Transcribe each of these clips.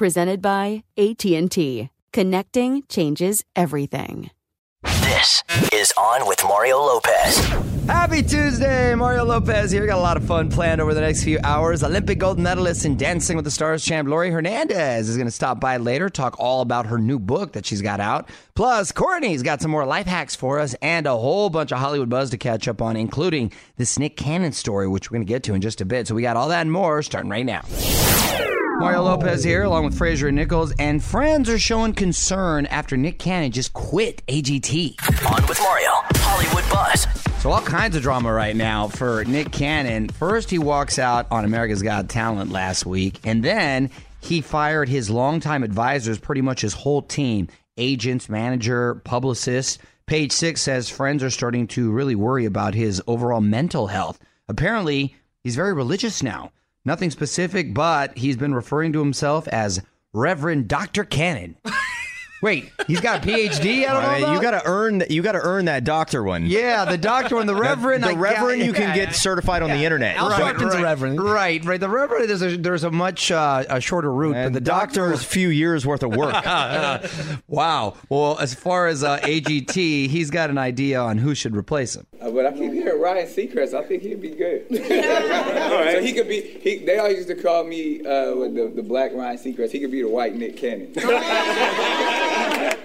Presented by AT&T. Connecting changes everything. This is On with Mario Lopez. Happy Tuesday, Mario Lopez here. We got a lot of fun planned over the next few hours. Olympic gold medalist in Dancing with the Stars champ Laurie Hernandez is going to stop by later, talk all about her new book that she's got out. Plus, Courtney's got some more life hacks for us and a whole bunch of Hollywood buzz to catch up on, including this Nick Cannon story, which we're going to get to in just a bit. So we got all that and more starting right now. Mario Lopez here, along with Fraser and Nichols, and friends are showing concern after Nick Cannon just quit AGT. On with Mario, Hollywood Buzz. So all kinds of drama right now for Nick Cannon. First, he walks out on America's Got Talent last week, and then he fired his longtime advisors, pretty much his whole team, agents, manager, publicists. Page Six says friends are starting to really worry about his overall mental health. Apparently, he's very religious now. Nothing specific, but he's been referring to himself as Reverend Dr. Cannon. Wait, he's got a PhD? I don't know. I mean, about? you got to earn you got to earn that doctor one. Yeah, the doctor and the reverend. The I got- reverend you can yeah. get certified on the internet. Al But- Sharpton's a reverend. Right, right. The reverend there's a there's a much uh, a shorter route, and but the the doctor's few years worth of work. wow. Well, as far as uh, AGT, he's got an idea on who should replace him. Uh, but I keep hearing Ryan Seacrest. I think he'd be good. So he could be. He, they all used to call me uh, with the, the black Ryan Seacrest. He could be the white Nick Cannon.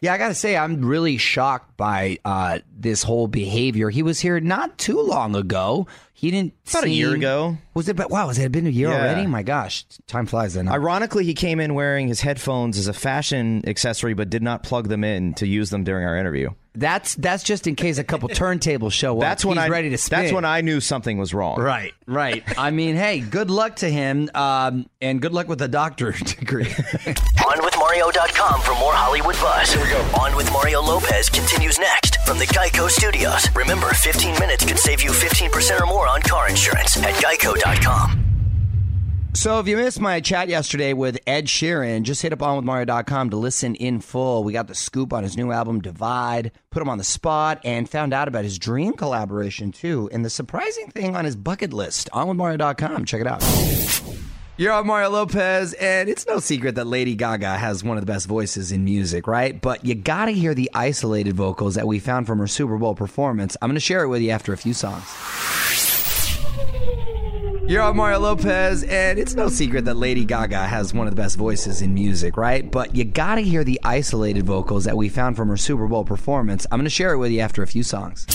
Yeah, I got to say, I'm really shocked by uh, this whole behavior. He was here not too long ago. He didn't About a year ago. Was it? But wow, has it been a year Yeah. already? My gosh, time flies. Then Ironically, he came in wearing his headphones as a fashion accessory, but did not plug them in to use them during our interview. that's that's just in case a couple turntables show up. That's when He's I ready to spin. That's when I knew something was wrong. Right, right. I mean, hey, good luck to him, um, and good luck with the doctorate degree. OnWithMario.com for more Hollywood buzz. Here we go. On with Mario Lopez continues next from the Geico Studios. Remember, 15 minutes could save you 15% or more on car insurance at Geico.com. So if you missed my chat yesterday with Ed Sheeran, just hit up onwithmario.com to listen in full. We got the scoop on his new album Divide, put him on the spot, and found out about his dream collaboration too. And the surprising thing on his bucket list, onwithmario.com. Check it out. You're on Mario Lopez, and it's no secret that Lady Gaga has one of the best voices in music, right? But you gotta hear the isolated vocals that we found from her Super Bowl performance. I'm gonna share it with you after a few songs. You're on Mario Lopez, and it's no secret that Lady Gaga has one of the best voices in music, right? But you gotta hear the isolated vocals that we found from her Super Bowl performance. I'm gonna share it with you after a few songs.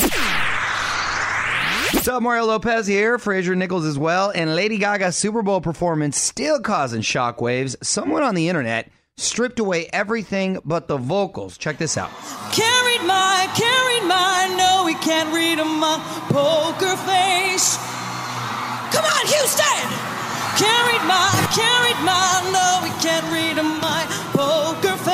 Up, Mario Lopez here, Fraser Nichols as well, and Lady Gaga's Super Bowl performance still causing shockwaves. Someone on the internet stripped away everything but the vocals. Check this out. Can't read my, can't read my, no, we can't read my poker face. Come on, Houston! Can't read my, can't read my, no, we can't read my poker face.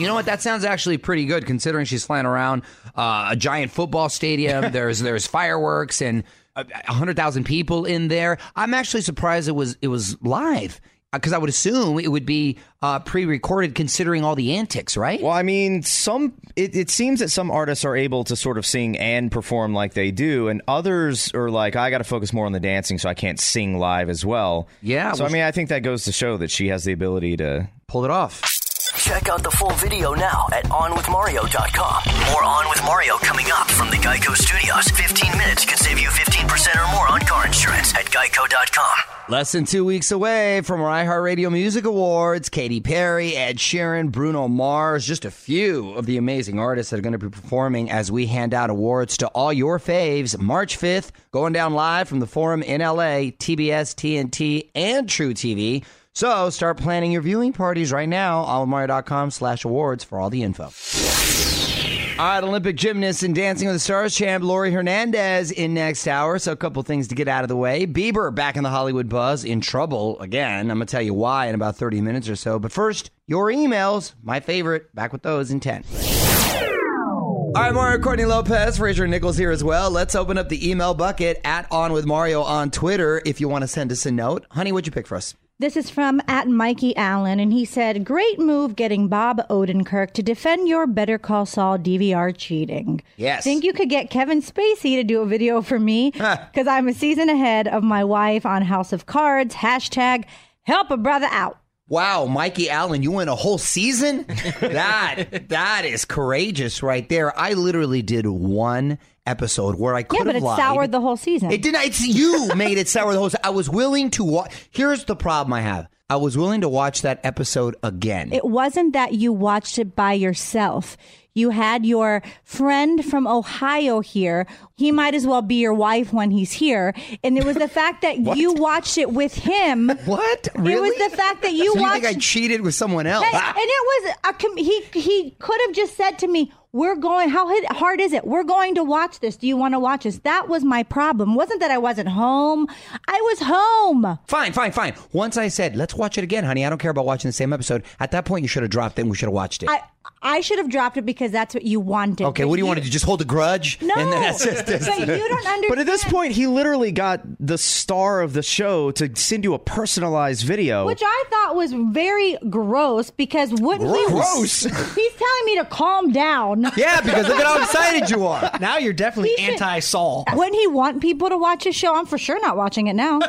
You know what? That sounds actually pretty good considering she's flying around uh, a giant football stadium. there's there's fireworks and a hundred thousand people in there. I'm actually surprised it was it was live because I would assume it would be uh, pre-recorded considering all the antics, right? Well, I mean, some it, it seems that some artists are able to sort of sing and perform like they do, and others are like, I got to focus more on the dancing, so I can't sing live as well. Yeah, So well, I mean, I think that goes to show that she has the ability to pull it off. Check out the full video now at OnWithMario.com. More On With Mario coming up from the Geico Studios. 15 minutes could save you 15% or more on car insurance at Geico.com. Less than two weeks away from our iHeartRadio Music Awards, Katy Perry, Ed Sheeran, Bruno Mars, just a few of the amazing artists that are going to be performing as we hand out awards to all your faves March 5th, going down live from the Forum in LA, TBS, TNT, and True TV. So start planning your viewing parties right now, allmario.com slash awards for all the info. All right, Olympic gymnast and Dancing with the Stars champ Laurie Hernandez in next hour. So, a couple things to get out of the way. Bieber back in the Hollywood buzz, in trouble again. I'm going to tell you why in about 30 minutes or so. But first, your emails, my favorite. Back with those in 10. All right, Mario Courtney Lopez, Fraser Nichols here as well. Let's open up the email bucket at On With Mario on Twitter if you want to send us a note. Honey, what'd you pick for us? This is from at Mikey Allen, and he said, Great move getting Bob Odenkirk to defend your Better Call Saul DVR cheating. Yes. Think you could get Kevin Spacey to do a video for me? Because I'm a season ahead of my wife on House of Cards. Hashtag help a brother out. Wow, Mikey Allen, you went a whole season? that that is courageous right there. I literally did one episode where I could Yeah, but have it lied. soured the whole season. It didn't. It's you made it sour the whole. I was willing to watch. Here's the problem I have. I was willing to watch that episode again. It wasn't that you watched it by yourself. You had your friend from Ohio here. He might as well be your wife when he's here. And it was the fact that you watched it with him. What? It was the fact that you so watched. you think I cheated with someone else? and, and it was a com- he he could have just said to me, "We're going. How hard is it? We're going to watch this. Do you want to watch this?" That was my problem. wasn't that I wasn't home. I was home. Fine, fine, fine. Once I said, "Let's watch it again, honey," I don't care about watching the same episode. At that point, you should have dropped it. and We should have watched it. I I should have dropped it because that's what you wanted. okay, what do you, want to do? Just hold a grudge? No, and then that's just, but you don't understand. But at this point, he literally got the star of the show to send you a personalized video. Which I thought was very gross because wouldn't he? Gross? He's telling me to calm down. Yeah, because look at how excited you are. Now you're definitely should- anti-Saul. Wouldn't he want people to watch his show? I'm for sure not watching it now.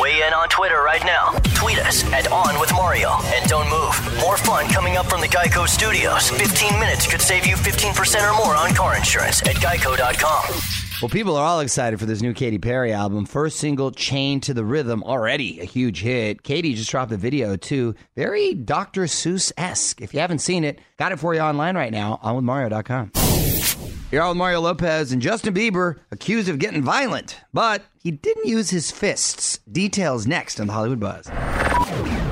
Weigh in on Twitter right now. Tweet us at On With Mario. And don't move. More fun coming up from the Geico Studios. 15 minutes could save you 15% or more on car insurance at Geico.com. Well, people are all excited for this new Katy Perry album. First single, Chained to the Rhythm, already a huge hit. Katy just dropped a video, too. Very Dr. Seuss esque. If you haven't seen it, got it for you online right now on with Mario.com. You're on with Mario Lopez and Justin Bieber accused of getting violent, but he didn't use his fists. Details next on the Hollywood Buzz.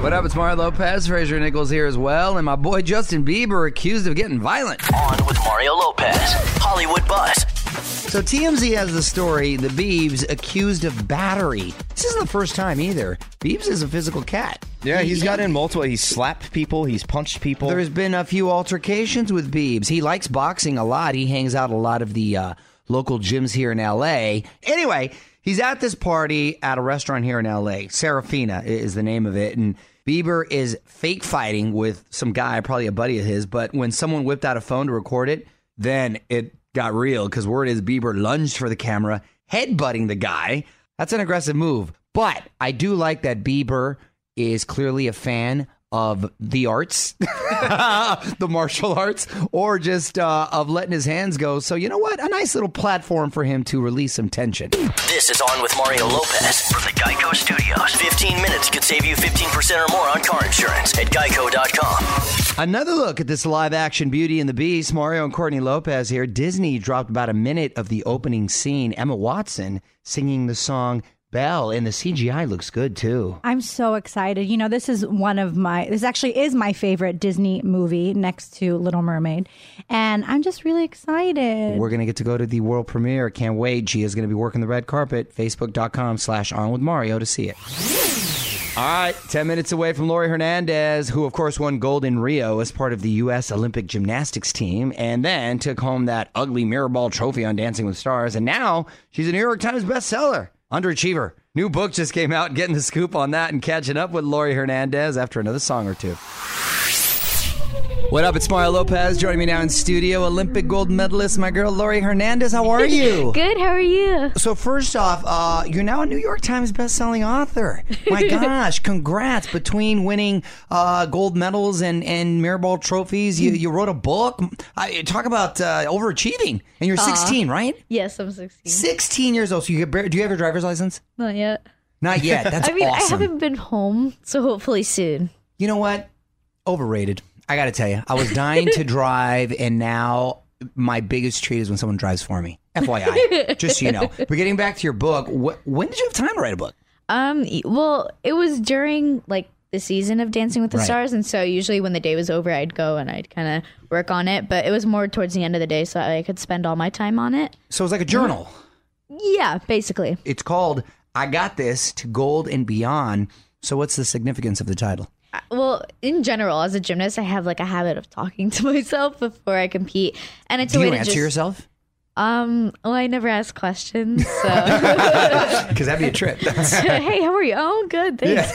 What up? It's Mario Lopez. Fraser Nichols here as well, and my boy Justin Bieber accused of getting violent. On with Mario Lopez. Hollywood Buzz. So TMZ has the story: the Biebs accused of battery. This isn't the first time either. Biebs is a physical cat. yeah, he's got in multiple. He's slapped people. He's punched people. There's been a few altercations with Biebs. He likes boxing a lot. He hangs out a lot of the uh, local gyms here in LA. Anyway, he's at this party at a restaurant here in LA. Serafina is the name of it, and Bieber is fake fighting with some guy, probably a buddy of his. But when someone whipped out a phone to record it, then it got real because word is Bieber lunged for the camera, headbutting the guy. That's an aggressive move. But I do like that Bieber is clearly a fan of the arts, the martial arts, or just uh, of letting his hands go. So, you know what? A nice little platform for him to release some tension. This is On with Mario Lopez from the Geico Studios. 15 minutes could save you 15% or more on car insurance at Geico.com. Another look at this live action Beauty and the Beast. Mario and Courtney Lopez here. Disney dropped about a minute of the opening scene. Emma Watson singing the song Belle, and the CGI looks good too. I'm so excited. You know, this is one of my, this actually is my favorite Disney movie next to Little Mermaid. And I'm just really excited. We're going to get to go to the world premiere. Can't wait. Gia's going to be working the red carpet. Facebook.com slash on with Mario to see it. All right, 10 minutes away from Laurie Hernandez, who, of course, won gold in Rio as part of the U.S. Olympic gymnastics team, and then took home that ugly mirror ball trophy on Dancing with Stars. And now she's a New York Times bestseller. Underachiever. New book just came out, getting the scoop on that and catching up with Laurie Hernandez after another song or two. What up? It's Mario Lopez joining me now in studio. Olympic gold medalist, my girl Laurie Hernandez. How are you? Good. How are you? So first off, uh, you're now a New York Times bestselling author. My gosh, congrats! Between winning uh, gold medals and and Mirrorball trophies, you, you wrote a book. I, talk about uh, overachieving, and you're 16, right? Yes, I'm 16. 16 years old. So you get, do you have your driver's license? Not yet. Not yet. That's I mean, awesome. I haven't been home, so hopefully soon. You know what? Overrated. I got to tell you, I was dying to drive, and now my biggest treat is when someone drives for me. FYI, just so you know. But getting back to your book, wh- when did you have time to write a book? Um, well, it was during like the season of Dancing with the Right. Stars, and so usually when the day was over, I'd go and I'd kind of work on it. But it was more towards the end of the day, so I could spend all my time on it. So it's like a journal. Yeah, basically. It's called "I Got This to Gold and Beyond." So what's the significance of the title? Well, in general, as a gymnast, I have like a habit of talking to myself before I compete, and it's Do a way you to answer just, yourself? Um, well, I never ask questions, so. Because that'd be a trip. hey, how are you? Oh, good, thanks.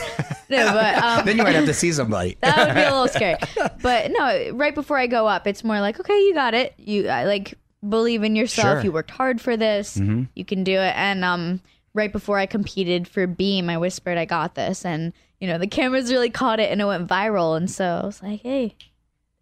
No, but um, then you might have to see somebody. that would be a little scary. But no, right before I go up, it's more like, okay, you got it. You I, like believe in yourself. Sure. You worked hard for this. Mhm. You can do it. And um, right before I competed for Beam, I whispered, "I got this," and you know the cameras really caught it, and it went viral. And so I was like, hey,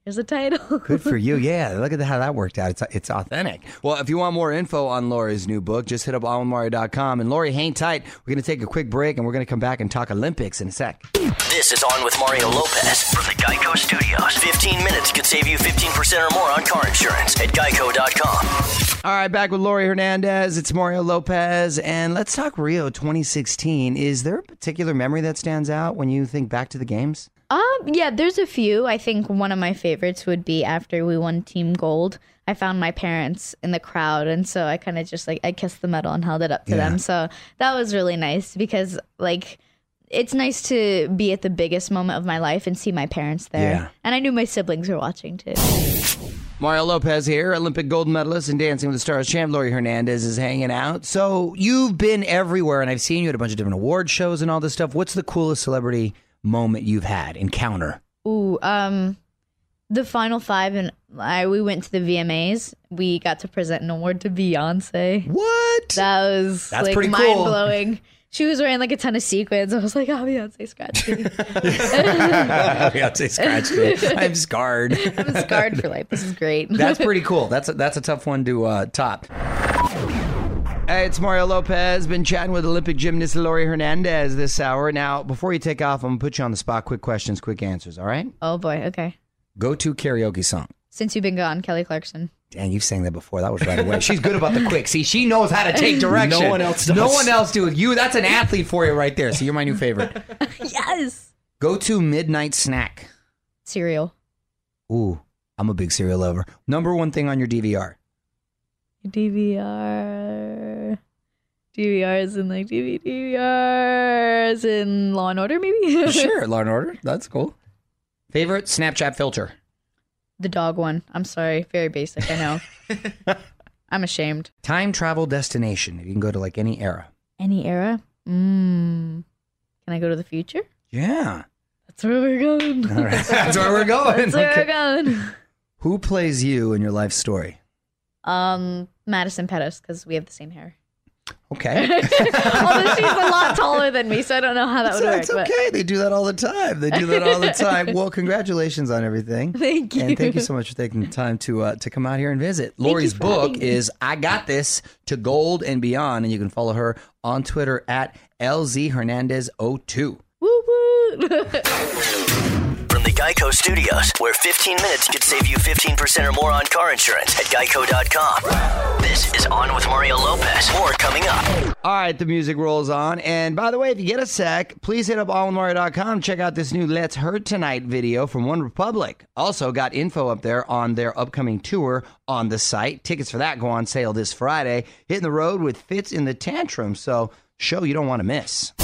there's a title. Good for you. Yeah, look at how that worked out. It's it's authentic. Well, if you want more info on Laurie's new book, just hit up onwithmario.com. And Laurie, hang tight. We're going to take a quick break, and we're going to come back and talk Olympics in a sec. This is On with Mario Lopez from the Geico Studios. 15 minutes could save you 15% or more on car insurance at geico.com. All right, back with Laurie Hernandez. It's Mario Lopez, and let's talk Rio 2016. Is there a particular memory that stands out when you think back to the games? Um, yeah, there's a few. I think one of my favorites would be after we won Team Gold. I found my parents in the crowd, and so I kind of just like I kissed the medal and held it up to Yeah. them. So that was really nice because like it's nice to be at the biggest moment of my life and see my parents there. Yeah. And I knew my siblings were watching too. Mario Lopez here, Olympic gold medalist and Dancing with the Stars champ. Laurie Hernandez is hanging out. So you've been everywhere, and I've seen you at a bunch of different award shows and all this stuff. What's the coolest celebrity moment you've had, encounter? Ooh, um, the final five, and I we went to the VMAs. We got to present an award to Beyonce. What? That was That's like pretty cool. mind blowing. She was wearing like a ton of sequins. I was like, oh, Beyonce scratched me. Beyonce scratched me. I'm scarred. I'm scarred for life. This is great. That's pretty cool. That's a, that's a tough one to uh, top. Hey, it's Mario Lopez. Been chatting with Olympic gymnast Laurie Hernandez this hour. Now, before you take off, I'm gonna put you on the spot. Quick questions, quick answers. All right? Oh boy. Okay. Go to karaoke song. Since you've been gone, Kelly Clarkson. Dan, you've sang that before. That was right away. She's good about the quick. See, she knows how to take direction. No one else does. No one else do it. You, that's an athlete for you right there. So you're my new favorite. yes. Go to midnight snack. Cereal. Ooh, I'm a big cereal lover. Number one thing on your DVR. DVR. DVRs in like DVD DVRs in Law and Order, maybe. sure, Law and Order. That's cool. Favorite Snapchat filter. The dog one. I'm sorry. Very basic. I know. I'm ashamed. Time travel destination. You can go to like any era. Any era? Mm. Can I go to the future? Yeah. That's where we're going. All right. That's where we're going. That's where Okay. we're going. Who plays you in your life story? Um, Madison Pettis, because we have the same hair. Okay. Although she's a lot taller than me, so I don't know how that would That's work. It's okay. They do that all the time. They do that all the time. Well, congratulations on everything. Thank you. And thank you so much for taking the time to uh, to come out here and visit. Laurie's book is "I Got This to Gold and Beyond," and you can follow her on Twitter at lz hernandez 02 Woo woo. Geico Studios, where 15 minutes could save you 15% or more on car insurance at geico.com. This is On with Mario Lopez. More coming up. All right, the music rolls on. And by the way, if you get a sec, please hit up onwithmario.com. Check out this new Let's Hurt Tonight video from One Republic. Also, got info up there on their upcoming tour on the site. Tickets for that go on sale this Friday. Hitting the road with Fitz and the Tantrums. So, show you don't want to miss.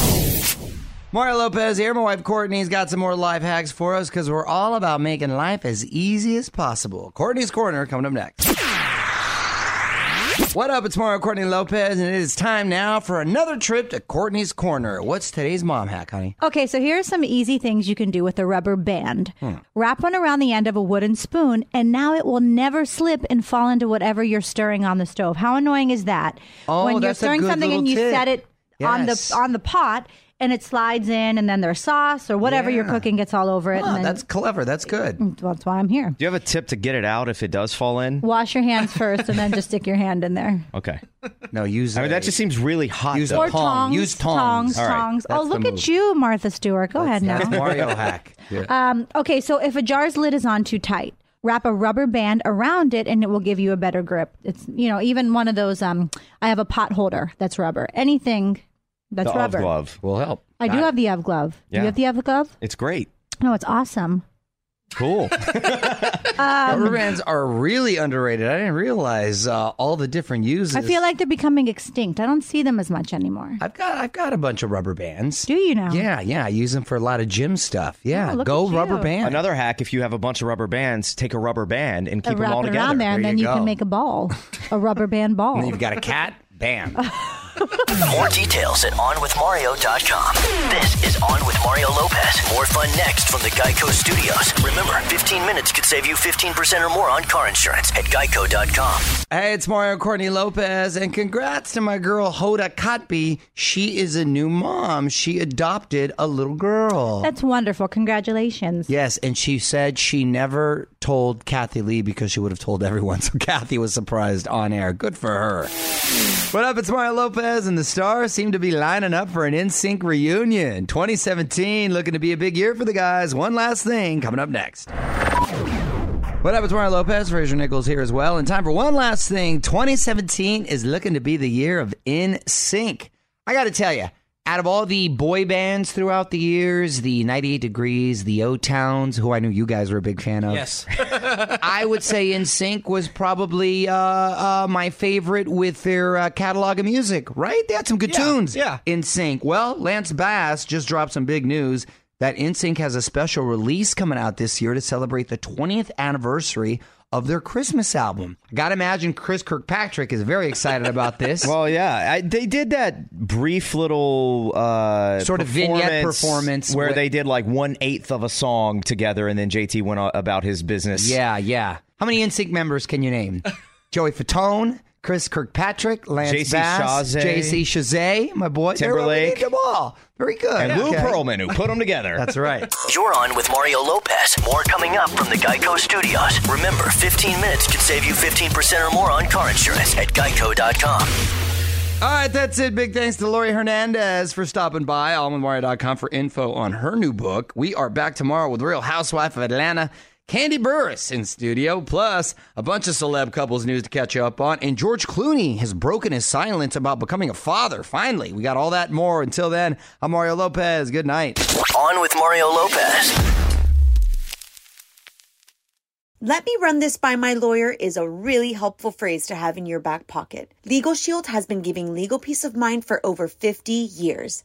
Mario Lopez here. My wife Courtney's got some more life hacks for us because we're all about making life as easy as possible. Courtney's Corner coming up next. What up? It's Mario Courtney Lopez, and it is time now for another trip to Courtney's Corner. What's today's mom hack, honey? Okay, so here are some easy things you can do with a rubber band. Hmm. Wrap one around the end of a wooden spoon, and now it will never slip and fall into whatever you're stirring on the stove. How annoying is that? Oh, when you're stirring something and you tip. set it on the on the pot and it slides in and then there's sauce or whatever you're cooking gets all over it. Oh, and then, that's clever. That's good. that's why I'm here. Do you have a tip to get it out if it does fall in? Wash your hands first and then just stick your hand in there. Okay. No, use. I mean, that just seems really hot. Use though. Or tongs. Use tongs. Tongs. All right. tongs. That's Oh, look at you, Martha Stewart. Go ahead now. Mario hack. Um, okay, so if a jar's lid is on too tight, wrap a rubber band around it and it will give you a better grip. It's, you know, even one of those, um, I have a pot holder that's rubber. Anything that's the rubber. Ove Glove. Will help. I do have the Ove Glove. Do Yeah. you have the Ove Glove? It's great. No, it's awesome. Cool. Rubber bands are really underrated. I didn't realize uh, all the different uses. I feel like they're becoming extinct. I don't see them as much anymore. I've got I've got a bunch of rubber bands. Do you now? Yeah, yeah. I use them for a lot of gym stuff. Yeah, Oh, look go at you. rubber band. Another hack: if you have a bunch of rubber bands, take a rubber band and keep them wrap all it together. around there, and There then you you can make a ball, a rubber band ball. And then you've got a cat. Bam. More details at onwithmario.com. This is On with Mario Lopez. More fun next from the Geico Studios. Remember, 15 minutes could save you 15% or more on car insurance at geico.com. Hey, it's Mario Courtney Lopez, and congrats to my girl Hoda Kotb. She is a new mom. She adopted a little girl. That's wonderful. Congratulations. Yes, and she said she never told Kathie Lee because she would have told everyone. So Kathie was surprised on air. Good for her. What up? It's Mario Lopez, and the stars seem to be lining up for an NSYNC reunion. 2017 looking to be a big year for the guys. One last thing coming up next. What up? It's Mario Lopez. Fraser Nichols here as well. And time for one last thing. 2017 is looking to be the year of NSYNC. I got to tell you, out of all the boy bands throughout the years, the 98 Degrees, the O Towns, who I knew you guys were a big fan of. Yes. I would say NSYNC was probably uh, uh, my favorite with their uh, catalog of music, right? They had some good Yeah, tunes. yeah. NSYNC. Well, Lance Bass just dropped some big news that NSYNC has a special release coming out this year to celebrate the 20th anniversary of their Christmas album. I gotta imagine Chris Kirkpatrick is very excited about this. Well, yeah, I, they did that brief little uh, Sort of vignette performance where with- they did like one eighth of a song together, and then JT went about his business. yeah, yeah. How many NSYNC members can you name? Joey Fatone, Chris Kirkpatrick, Lance JC Bass, Chasez. JC Chasez, my boy. They really Timberlake. them all. Very good. and Lou Okay. Pearlman who put them together. That's right. You're on with Mario Lopez. More coming up from the Geico Studios. Remember, 15 minutes can save you 15% or more on car insurance at geico.com. All right, that's it. Big thanks to Laurie Hernandez for stopping by. OnWithMario.com for info on her new book. We are back tomorrow with Real Housewife of Atlanta, Kandi Burruss in studio, plus a bunch of celeb couples news to catch you up on. And George Clooney has broken his silence about becoming a father. Finally, we got all that and more. Until then, I'm Mario Lopez. Good night. On with Mario Lopez. Let me run this by my lawyer is a really helpful phrase to have in your back pocket. Legal Shield has been giving legal peace of mind for over 50 years.